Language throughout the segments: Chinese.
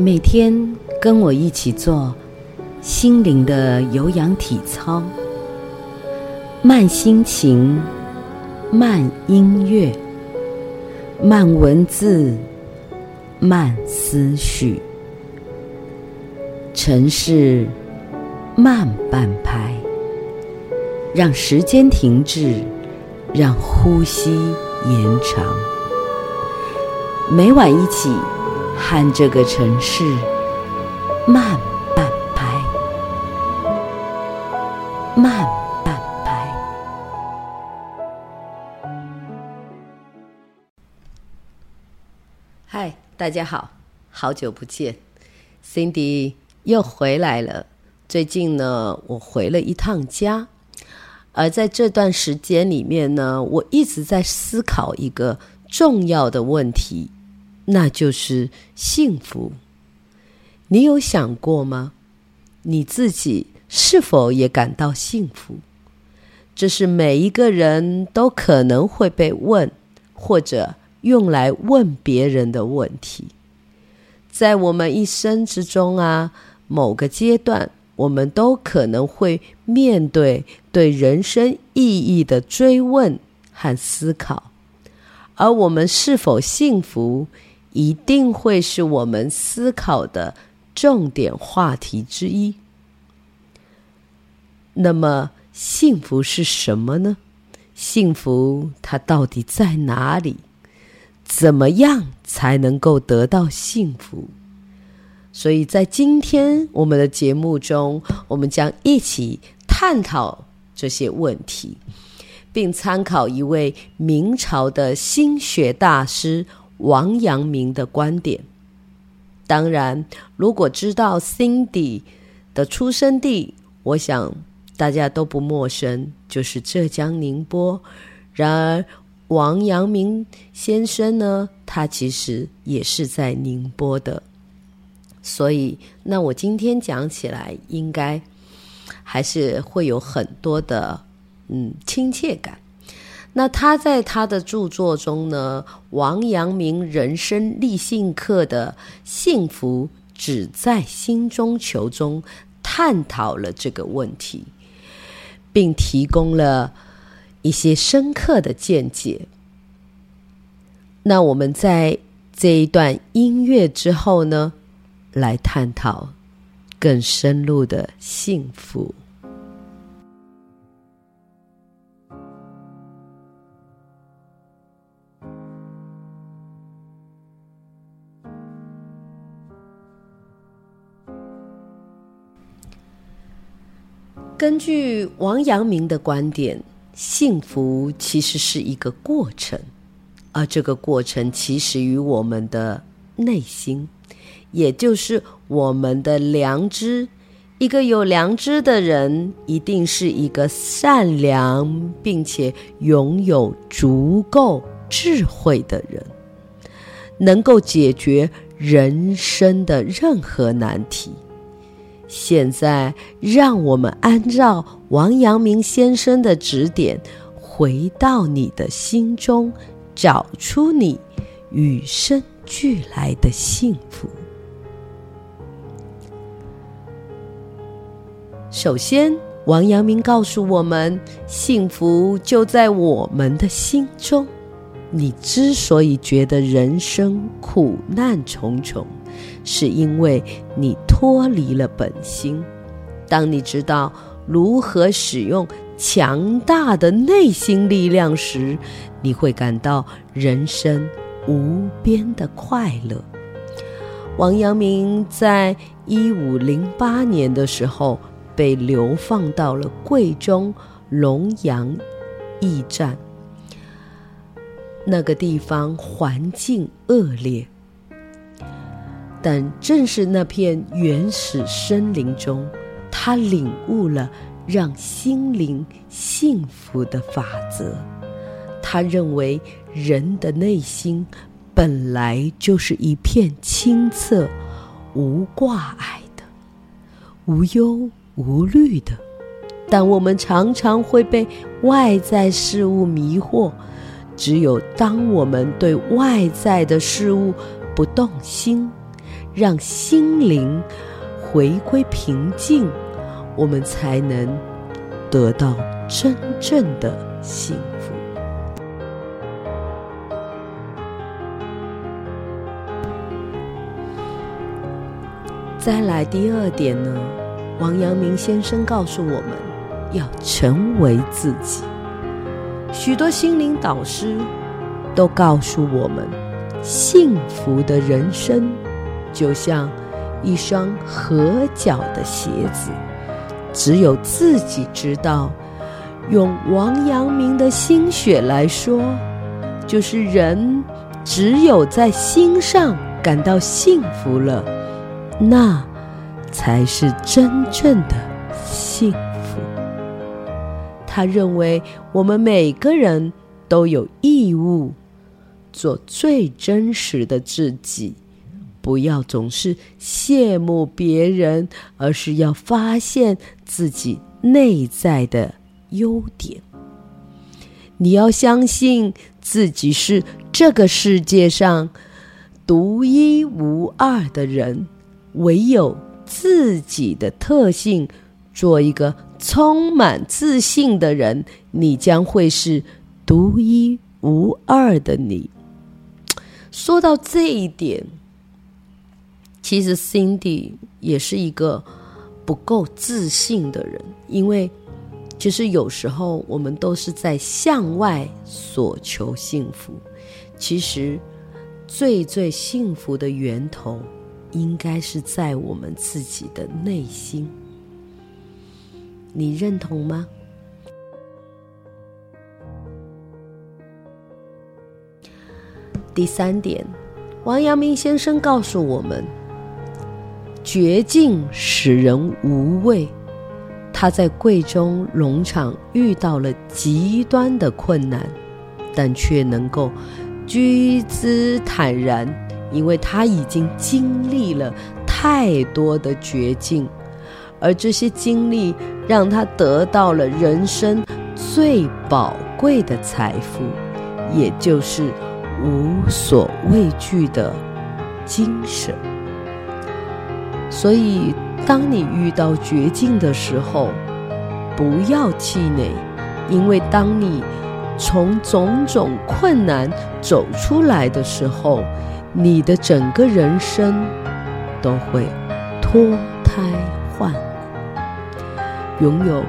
每天跟我一起做心灵的有氧体操，慢心情，慢音乐，慢文字，慢思绪，城市慢半拍，让时间停滞，让呼吸延长。每晚一起。和这个城市慢半拍，慢半拍。嗨，大家好，好久不见，Cindy 又回来了。最近呢，我回了一趟家，而在这段时间里面呢，我一直在思考一个重要的问题。那就是幸福。你有想过吗？你自己是否也感到幸福？这是每一个人都可能会被问，或者用来问别人的问题。在我们一生之中啊，某个阶段，我们都可能会面对对人生意义的追问和思考，而我们是否幸福？一定会是我们思考的重点话题之一。那么，幸福是什么呢？幸福它到底在哪里？怎么样才能够得到幸福？所以在今天我们的节目中，我们将一起探讨这些问题，并参考一位明朝的心学大师。王阳明的观点，当然，如果知道 Cindy 的出生地，我想大家都不陌生，就是浙江宁波。然而，王阳明先生呢，他其实也是在宁波的，所以，那我今天讲起来，应该还是会有很多的嗯亲切感。那他在他的著作中呢，《王阳明人生立信课》的“幸福只在心中求”中，探讨了这个问题，并提供了一些深刻的见解。那我们在这一段音乐之后呢，来探讨更深入的幸福。根据王阳明的观点，幸福其实是一个过程，而这个过程起始于我们的内心，也就是我们的良知。一个有良知的人，一定是一个善良并且拥有足够智慧的人，能够解决人生的任何难题。现在，让我们按照王阳明先生的指点，回到你的心中，找出你与生俱来的幸福。首先，王阳明告诉我们，幸福就在我们的心中。你之所以觉得人生苦难重重，是因为你脱离了本心。当你知道如何使用强大的内心力量时，你会感到人生无边的快乐。王阳明在一五零八年的时候被流放到了贵州龙阳驿站。那个地方环境恶劣，但正是那片原始森林中，他领悟了让心灵幸福的法则。他认为人的内心本来就是一片清澈、无挂碍的、无忧无虑的，但我们常常会被外在事物迷惑。只有当我们对外在的事物不动心，让心灵回归平静，我们才能得到真正的幸福。再来第二点呢，王阳明先生告诉我们要成为自己。许多心灵导师都告诉我们，幸福的人生就像一双合脚的鞋子，只有自己知道。用王阳明的心血来说，就是人只有在心上感到幸福了。那才是真正的幸福。他认为我们每个人都有义务做最真实的自己，不要总是羡慕别人，而是要发现自己内在的优点。你要相信自己是这个世界上独一无二的人。唯有自己的特性，做一个充满自信的人，你将会是独一无二的你。说到这一点，其实 Cindy 也是一个不够自信的人，因为其实有时候我们都是在向外索求幸福，其实最最幸福的源头。应该是在我们自己的内心，你认同吗？第三点，王阳明先生告诉我们：绝境使人无畏。他在贵州农场遇到了极端的困难，但却能够居之坦然。因为他已经经历了太多的绝境，而这些经历让他得到了人生最宝贵的财富，也就是无所畏惧的精神。所以，当你遇到绝境的时候，不要气馁，因为当你从种种困难走出来的时候，你的整个人生都会脱胎换骨，拥有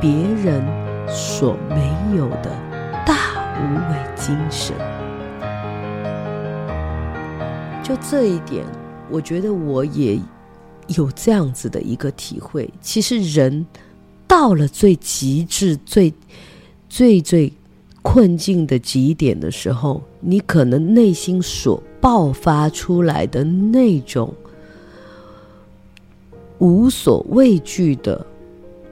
别人所没有的大无畏精神。就这一点，我觉得我也有这样子的一个体会。其实人到了最极致、最最最困境的极点的时候，你可能内心所爆发出来的那种无所畏惧的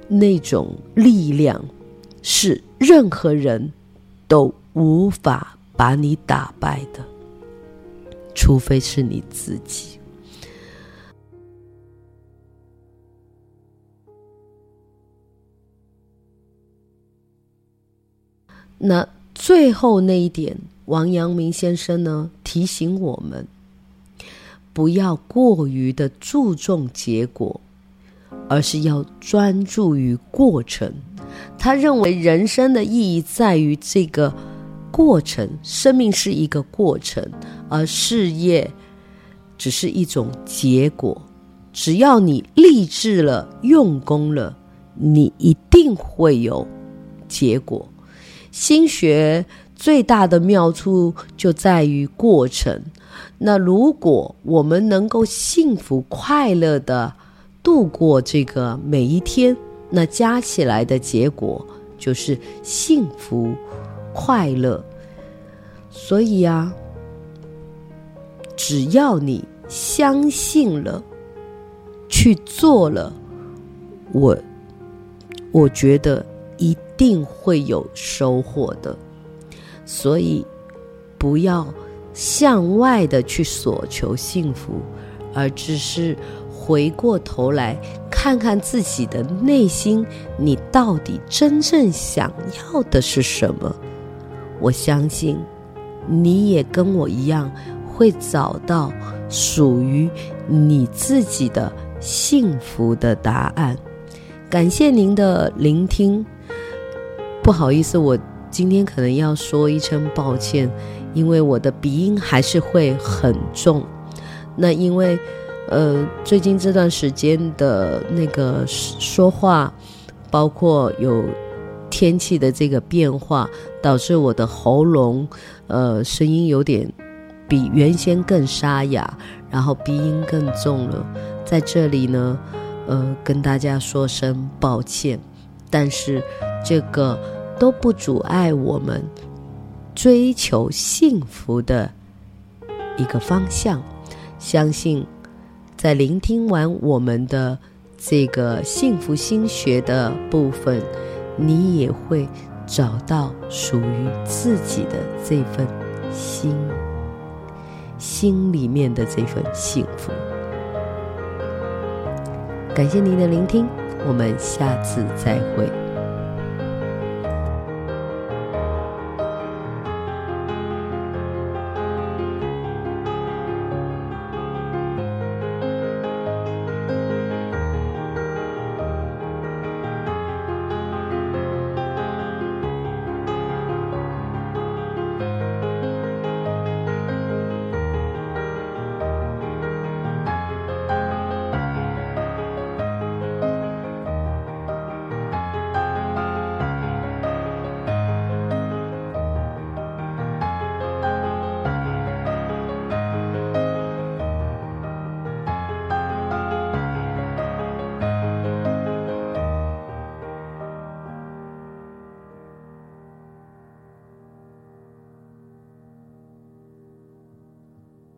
那种力量，是任何人都无法把你打败的，除非是你自己。那最后那一点。王阳明先生呢，提醒我们，不要过于的注重结果，而是要专注于过程。他认为人生的意义在于这个过程，生命是一个过程，而事业只是一种结果。只要你立志了、用功了，你一定会有结果。心学。最大的妙处就在于过程。那如果我们能够幸福快乐的度过这个每一天，那加起来的结果就是幸福快乐。所以啊，只要你相信了，去做了，我我觉得一定会有收获的。所以，不要向外的去索求幸福，而只是回过头来看看自己的内心，你到底真正想要的是什么？我相信，你也跟我一样会找到属于你自己的幸福的答案。感谢您的聆听。不好意思，我今天可能要说一声抱歉，因为我的鼻音还是会很重。那因为，呃，最近这段时间的那个说话，包括有天气的这个变化，导致我的喉咙，呃，声音有点比原先更沙哑，然后鼻音更重了。在这里呢，呃，跟大家说声抱歉，但是这个。都不阻碍我们追求幸福的一个方向。相信在聆听完我们的这个幸福心学的部分，你也会找到属于自己的这份心，心里面的这份幸福。感谢您的聆听，我们下次再会。